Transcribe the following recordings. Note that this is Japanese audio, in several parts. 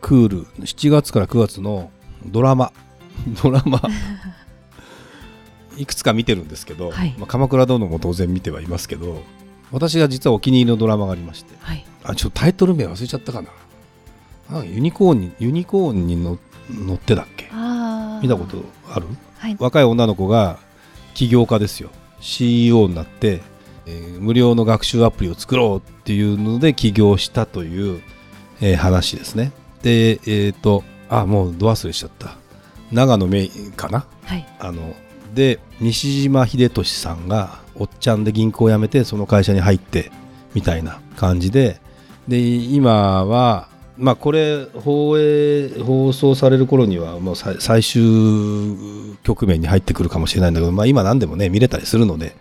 クール。7月から9月のドラマ。ドラマ。いくつか見てるんですけど、はい。まあ、鎌倉殿も当然見てはいますけど私が実はお気に入りのドラマがありまして。はい。あちょっとタイトル名忘れちゃったかな。あユニコーンにユニコーンに乗乗ってだっけ？見たことある？はい。若い女の子が起業家ですよ。CEO になって、えー無料の学習アプリを作ろうっていうので起業したという、えー話ですねでえっ、とあもうど忘れしちゃった。長野芽郁かな？はい。あので西島秀俊さんがおっちゃんで銀行を辞めてその会社に入ってみたいな感じで。で今はまあこれ放映放送される頃にはもう最最終局面に入ってくるかもしれないんだけど、まあ、今何でもね見れたりするので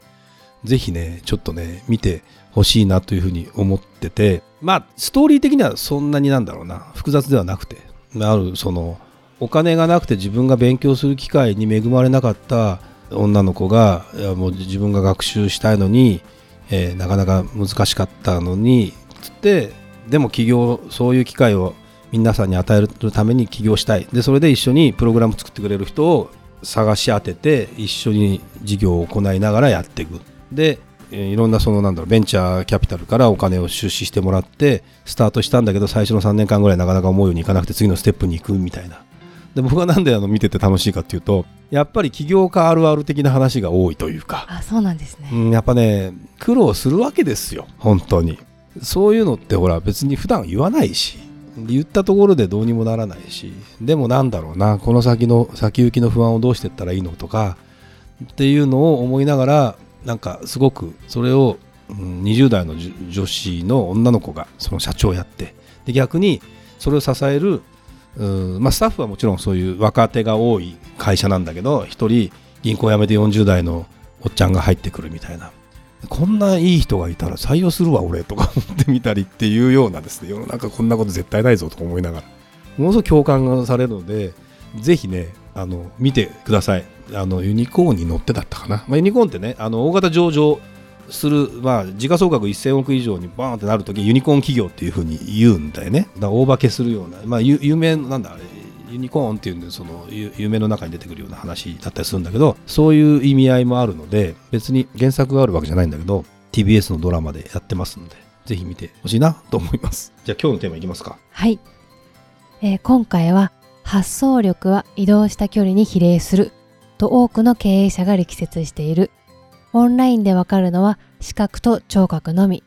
ぜひねちょっとね見てほしいなというふうに思ってて。まあストーリー的にはそんなになんだろうな。複雑ではなくて。あるそのお金がなくて自分が勉強する機会に恵まれなかった女の子がもう自分が学習したいのに、えーなかなか難しかったのにつってでも起業そういう機会を皆さんに与えるために起業したい。でそれで一緒にプログラム作ってくれる人を探し当てて一緒に事業を行いながらやっていく。でえーいろんなそのなんだろうベンチャーキャピタルからお金を出資してもらってスタートしたんだけど最初の3年間ぐらいなかなか思うようにいかなくて次のステップに行くみたいな。で僕はなんであの見てて楽しいかっていうとやっぱり起業家あるある的な話が多いというか、あそうなんですね、うん、やっぱね苦労するわけですよ本当に。そういうのってほら別に普段言わないし言ったところでどうにもならないしでもなんだろうなこの先の先行きの不安をどうしていったらいいのとかっていうのを思いながらなんかすごくそれを、うん20代の女子の女の子がその社長をやってで逆にそれを支えるうんまあ、スタッフはもちろんそういう若手が多い会社なんだけど一人銀行辞めて40代のおっちゃんが入ってくるみたいな。こんないい人がいたら採用するわ俺とか思ってみたりっていうようなですね。世の中こんなこと絶対ないぞとか思いながら。ものすごく共感がされるのでぜひねあの見てください。あのユニコーンに乗ってだったかな、まあ、ユニコーンってねあの大型上場する、まあ、時価総額1000億以上にバーンってなるときユニコーン企業っていうふうに言うんだよね。だから大化けするような、まあ、ゆ有名なんだあれユニコーンっていうんでそのゆ夢の中に出てくるような話だったりするんだけどそういう意味合いもあるので別に原作があるわけじゃないんだけど TBS のドラマでやってますのでぜひ見てほしいなと思います。じゃあ今日のテーマいきますか。はい、えー今回は発想力は移動した距離に比例すると多くの経営者が力説している。オンラインでわかるのは視覚と聴覚のみ。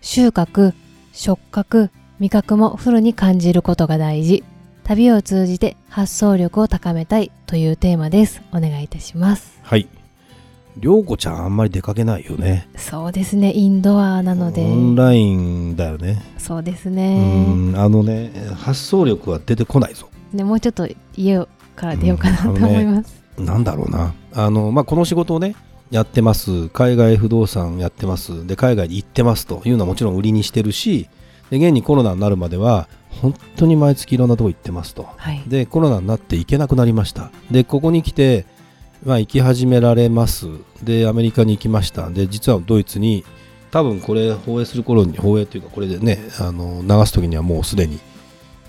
収穫触覚味覚もフルに感じることが大事。旅を通じて発想力を高めたいというテーマです。お願いいたします。はい。涼子ちゃんあんまり出かけないよね。そうですね。インドアなので。オンラインだよね。そうですうねん。あのね発想力は出てこないぞ。ねもうちょっと家から出ようかなと思います、なんだろうな。あの、まあ、この仕事をねやってます。海外不動産やってます。で海外に行ってますと。いうのはもちろん売りにしてるしで現にコロナになるまでは本当に毎月いろんなとこ行ってますと。はい。でコロナになって行けなくなりました。でここに来て、まあ、行き始められます。でアメリカに行きました。で実はドイツに多分これ放映する頃に放映というかこれでねあの流す時にはもうすでに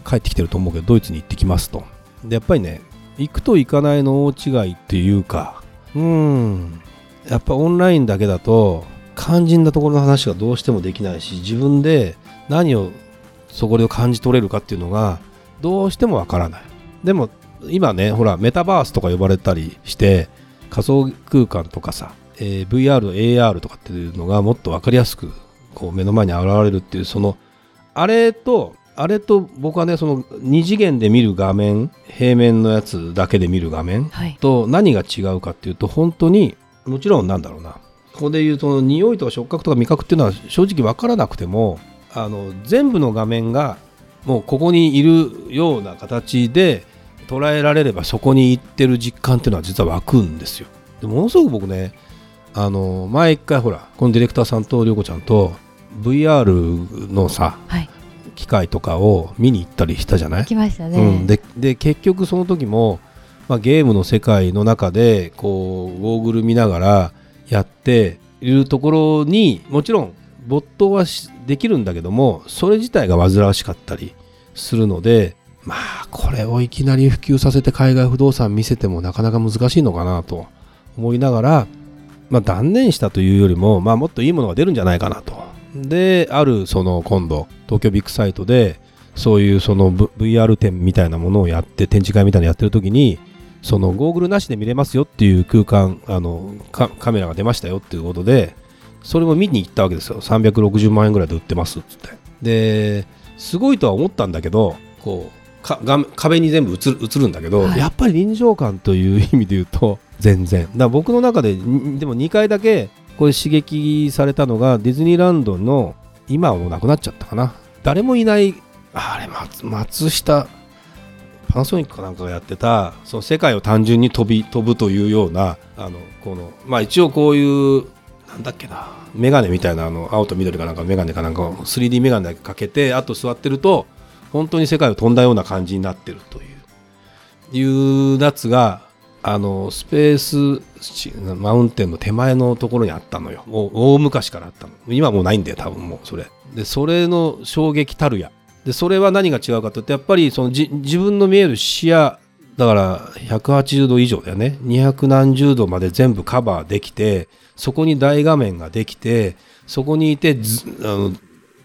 帰ってきてると思うけどドイツに行ってきますと。でやっぱりね行くと行かないの大違いっていうか。うん。やっぱオンラインだけだと肝心なところの話がどうしてもできないし自分で何をそこで感じ取れるかっていうのがどうしてもわからない。でも今ねほらメタバースとか呼ばれたりして仮想空間とかさ、えー VR、AR とかっていうのがもっとわかりやすくこう目の前に現れるっていうそのあれとあれと僕はねその二次元で見る画面平面のやつだけで見る画面はい。と何が違うかっていうと本当にもちろんなんだろうな。ここで言うと匂いとか触覚とか味覚っていうのは正直分からなくてもあの全部の画面がもうここにいるような形で捉えられればそこに行ってる実感っていうのは実は湧くんですよ。でものすごく僕ねあの前一回ほらこのディレクターさんと涼子ちゃんと VR のさはい機械とかを見に行ったりしたじゃない？来ましたね、うん、でで結局その時も、まあ、ゲームの世界の中でこうゴーグル見ながらやっているところにもちろん没頭はしできるんだけどもそれ自体が煩わしかったりするのでまあこれをいきなり普及させて海外不動産見せてもなかなか難しいのかなと思いながら、まあ、断念したというよりも、まあ、もっといいものが出るんじゃないかなと。であるその今度東京ビッグサイトでそういうその V- VR 展みたいなものをやって展示会みたいなのやってる時にそのゴーグルなしで見れますよっていう空間あのカカメラが出ましたよっていうことでそれも見に行ったわけですよ。360万円ぐらいで売ってますっつって。ですごいとは思ったんだけどこうか画面壁に全部映る映るんだけど、はい。やっぱり臨場感という意味で言うと全然。だ僕の中でんでも2回だけこれ刺激されたのがディズニーランドの今はもうなくなっちゃったかな。誰もいないあれ松松下パナソニックかなんかがやってたその世界を単純に飛び飛ぶというようなあのこのまあ一応こういうなんだっけなメガネみたいなあの青と緑かなんかのメガネかなんかを 3D メガネかけてあと座ってると本当に世界を飛んだような感じになってるといういうやつがあのスペースマウンテンの手前のところにあったのよ。もう大昔からあったの。今もうないんだよ多分もうそれ。でそれの衝撃たるや。でそれは何が違うかというとやっぱりそのじ自分の見える視野だから180度以上だよね。200度まで全部カバーできてそこに大画面ができてそこにいてずあの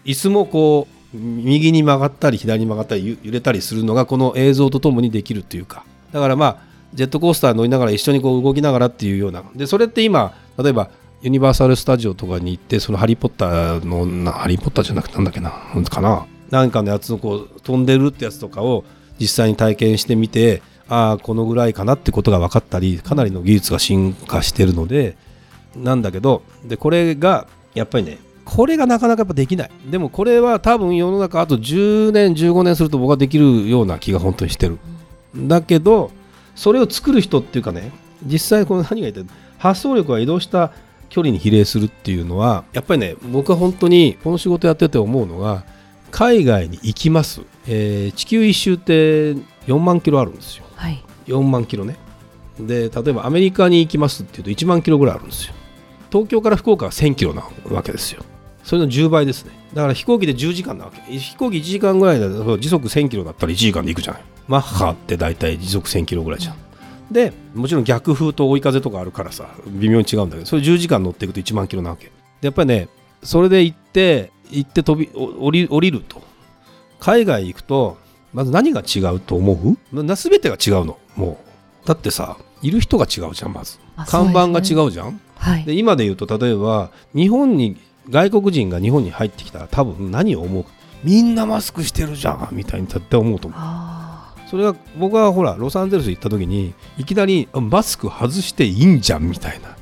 椅子もこう右に曲がったり左に曲がったり揺れたりするのがこの映像とともにできるっていうか。だからまあジェットコースター乗りながら一緒にこう動きながらっていうような。でそれって今例えばユニバーサル・スタジオとかに行ってそのハリー・ポッターのなハリー・ポッターじゃなくてなんだっけなかな。なんかのやつのこう飛んでるってやつとかを実際に体験してみてああこのぐらいかなってことが分かったりかなりの技術が進化してるのでなんだけどでこれがやっぱりねこれがなかなかやっぱできない。でもこれは多分世の中あと10年15年すると僕はできるような気が本当にしてる。だけどそれを作る人っていうかね実際この何が言ってる発想力が移動した距離に比例するっていうのはやっぱりね僕は本当にこの仕事やってて思うのが海外に行きます、えー地球一周って4万キロあるんですよ。はい。4万キロね。で例えばアメリカに行きますっていうと1万キロぐらいあるんですよ。東京から福岡は1000キロなわけですよ。それの10倍ですねだから飛行機で10時間なわけ。飛行機1時間ぐらいだと時速1000キロだったら1時間で行くじゃない。マッハって大体時速1000キロぐらいじゃん。でもちろん逆風と追い風とかあるからさ微妙に違うんだけどそれ10時間乗っていくと1万キロなわけ。でやっぱりねそれで行って行って飛びお降り降りると。海外行くとまず何が違うと思う？な全てが違うの。もう。だってさいる人が違うじゃんまず。あ看板が違そううじゃん。はい。で今で言うと例えば日本に外国人が日本に入ってきたら多分何を思う？かみんなマスクしてるじゃんみたいに絶対思うと思う。あそれが僕はほらロサンゼルス行った時にいきなりあマスク外していいんじゃんみたいな。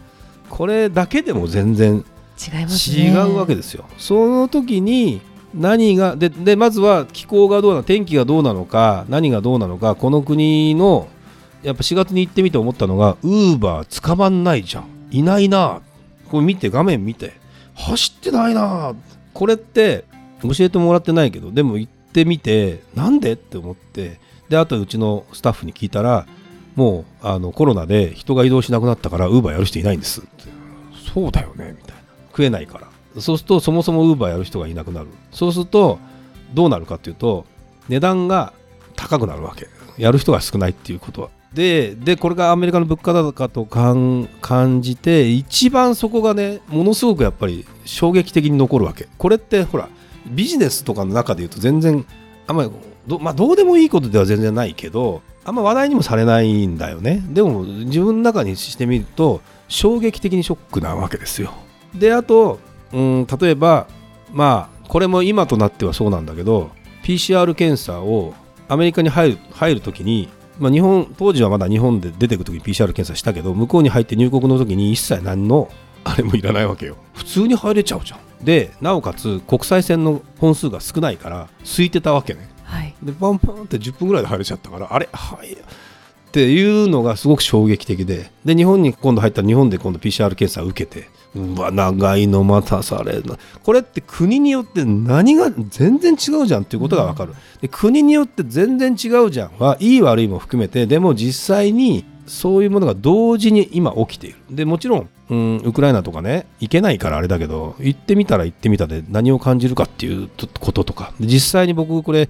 これだけでも全然ー違いますね。違うわけですよ。その時に何がででまずは気候がどうな天気がどうなのか何がどうなのかこの国のやっぱ4月に行ってみて思ったのがウーバー捕まんないじゃん。いないなこれ見て画面見て走ってないな。これって教えてもらってないけどでも行ってみてなんでって思ってであとうちのスタッフに聞いたらもうあのコロナで人が移動しなくなったからウーバーやる人いないんです。ってそうだよね。みたいな。食えないから。そうするとそもそもウーバーやる人がいなくなる。そうするとどうなるかっていうと値段が高くなるわけ。やる人が少ないっていうことはででこれがアメリカの物価高と感感じて一番そこがねものすごくやっぱり衝撃的に残るわけ。これってほらビジネスとかの中で言うと全然あんまりど,、まあ、どうでもいいことでは全然ないけどあんま話題にもされないんだよね。でも自分の中にしてみると衝撃的にショックなわけですよ。であと、うん、例えばまあこれも今となってはそうなんだけど PCR 検査をアメリカに入る入るときに、まあ、日本当時はまだ日本で出てくるときに PCR 検査したけど向こうに入って入国の時に一切何のあれもいらないわけよ。普通に入れちゃうじゃん。でなおかつ国際線の本数が少ないから空いてたわけね。はでパンパンって10分ぐらいで入れちゃったからあれはい。っていうのがすごく衝撃的で。で日本に今度入ったら日本で今度 PCR 検査を受けてうわ長いの待たされるこれって国によって何が全然違うじゃんっていうことが分かる、で国によって全然違うじゃんはいい悪いも含めてでも実際にそういうものが同時に今起きている。でもちろん、うん、ウクライナとかね行けないからあれだけど行ってみたら行ってみたで何を感じるかっていうこととか。実際に僕これ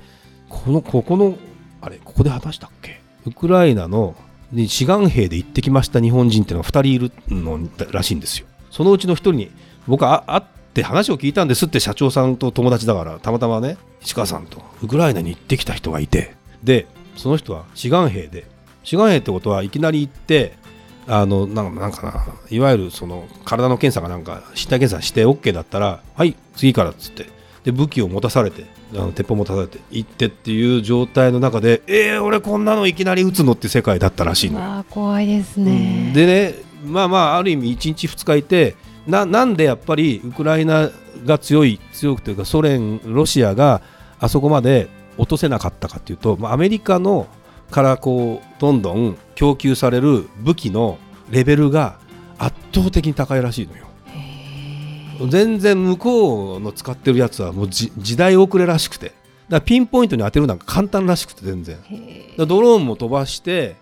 このここのあれここで話したっけ？ウクライナの志願兵で行ってきました日本人っていうのが2人いるのらしいんですよそのうちの1人に僕は会って話を聞いたんですって社長さんと友達だからたまたまね市川さんとウクライナに行ってきた人がいてでその人は志願兵で志願兵ってことはいきなり行ってあのなんなんかないわゆるその体の検査がなんか身体検査して OK だったらはい次からっつってで武器を持たされてあの鉄砲持たされて行ってっていう状態の中でえー、俺こんなのいきなり撃つのって世界だったらしいのあ怖いですね、でねまあまあある意味1日2日いてななんでやっぱりウクライナが強い強くというかソ連ロシアがあそこまで落とせなかったかというと、まあ、アメリカのからこうどんどん供給される武器のレベルが圧倒的に高いらしいのよ。全然向こうの使ってるやつはもう時代遅れらしくて。だピンポイントに当てるのが簡単らしくて全然。ドローンも飛ばして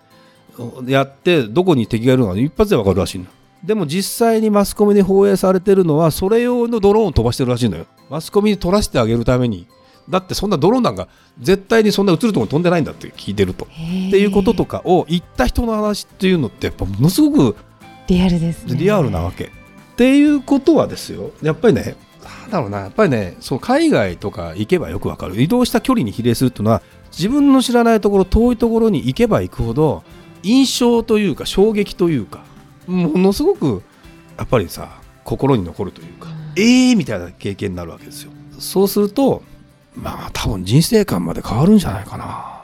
やってどこに敵がいるのか一発で分かるらしいのでも実際にマスコミに放映されてるのはそれ用のドローンを飛ばしてるらしいのよ。マスコミに撮らせてあげるために。だってそんなドローンなんか絶対にそんな映るところに飛んでないんだって聞いてると。っていうこととかを言った人の話っていうのってやっぱものすごくリアルです、ね、リアルなわけ。っていうことはですよ。やっぱりねなんだろうな。やっぱりねそう海外とか行けばよくわかる。移動した距離に比例するっていうのは自分の知らないところ遠いところに行けば行くほど印象というか衝撃というかものすごくやっぱりさ心に残るというか、うん、ええー、みたいな経験になるわけですよ。そうするとまあ多分人生観まで変わるんじゃないかな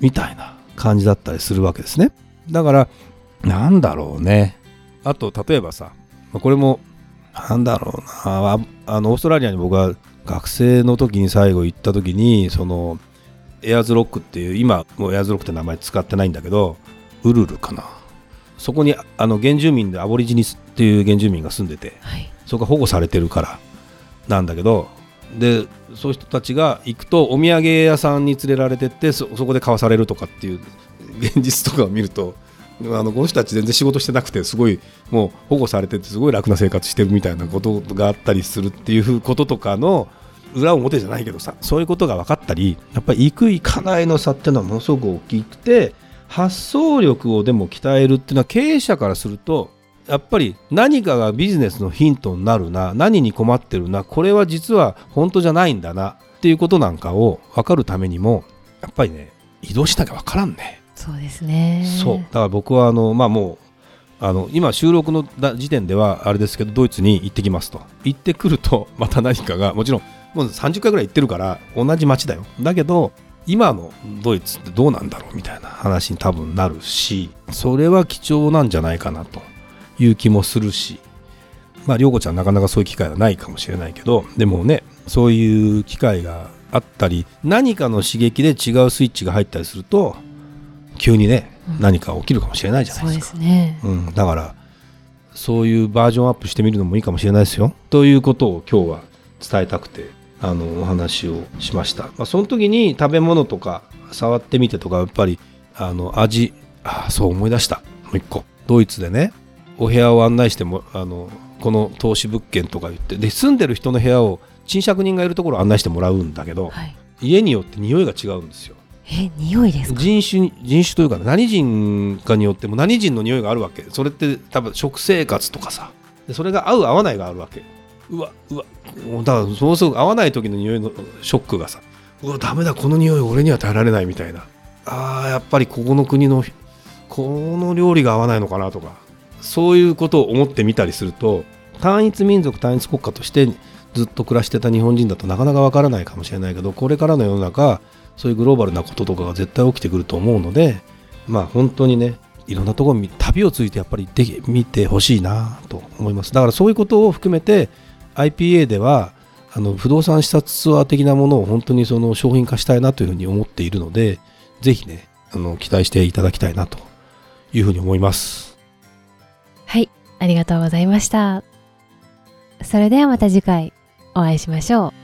みたいな感じだったりするわけですね。だからなんだろうね。あと例えばさこれもなんだろうな。あのオーストラリアに僕は学生の時に最後行った時にそのエアーズロックっていう今もうエアーズロックって名前使ってないんだけどウルルかな。そこにあの原住民でアボリジニスっていう原住民が住んでて、はい、そこが保護されてるからなんだけどでそういう人たちが行くとお土産屋さんに連れられてってそこで買わされるとかっていう現実とかを見ると あのこの人たち全然仕事してなくてすごいもう保護されててすごい楽な生活してるみたいなことがあったりするっていうこととかの裏表じゃないけどさそういうことが分かったりやっぱり行く行かないの差っていうのはものすごく大きくて発想力をでも鍛えるっていうのは経営者からするとやっぱり何かがビジネスのヒントになるな何に困ってるなこれは実は本当じゃないんだなっていうことなんかを分かるためにもやっぱりね移動しなきゃ分からんね。そうですね。そう。だから僕はあの、まあ、もうあの今収録の時点ではあれですけどドイツに行ってきますと。行ってくるとまた何かがもちろんもう30回ぐらい行ってるから同じ街だよ。だけど今のドイツってどうなんだろうみたいな話に多分なるしそれは貴重なんじゃないかなという気もするしまあ涼子ちゃんなかなかそういう機会はないかもしれないけどでもねそういう機会があったり何かの刺激で違うスイッチが入ったりすると急にね、うん、何か起きるかもしれないじゃないですか。そうですね、うん、だからそういうバージョンアップしてみるのもいいかもしれないですよ。ということを今日は伝えたくてあのお話をしました。まあ、その時に食べ物とか触ってみてとかやっぱりあの味あそう思い出した。もう一個。ドイツでねお部屋を案内してもあのこの投資物件とか言ってで住んでる人の部屋を賃借人がいるところを案内してもらうんだけど、はい、家によって匂いが違うんですよ。え匂いです人種人種というか何人かによっても何人の匂いがあるわけ。それって多分食生活とかさ。でそれが合う合わないがあるわけうわうわ。だからそうすると合わない時の匂いのショックがさうわダメだこの匂い俺には耐えられないみたいな。あーやっぱりここの国のこの料理が合わないのかなとかそういうことを思ってみたりすると単一民族単一国家としてずっと暮らしてた日本人だとなかなかわからないかもしれないけどこれからの世の中そういうグローバルなこととかが絶対起きてくると思うのでまあ本当にねいろんなところに旅をついてやっぱり行ってみてほしいなと思います。だからそういうことを含めて IPA ではあの不動産視察ツアー的なものを本当にその商品化したいなというふうに思っているのでぜひねあの期待していただきたいなというふうに思いますはい、ありがとうございました。それではまた次回お会いしましょう。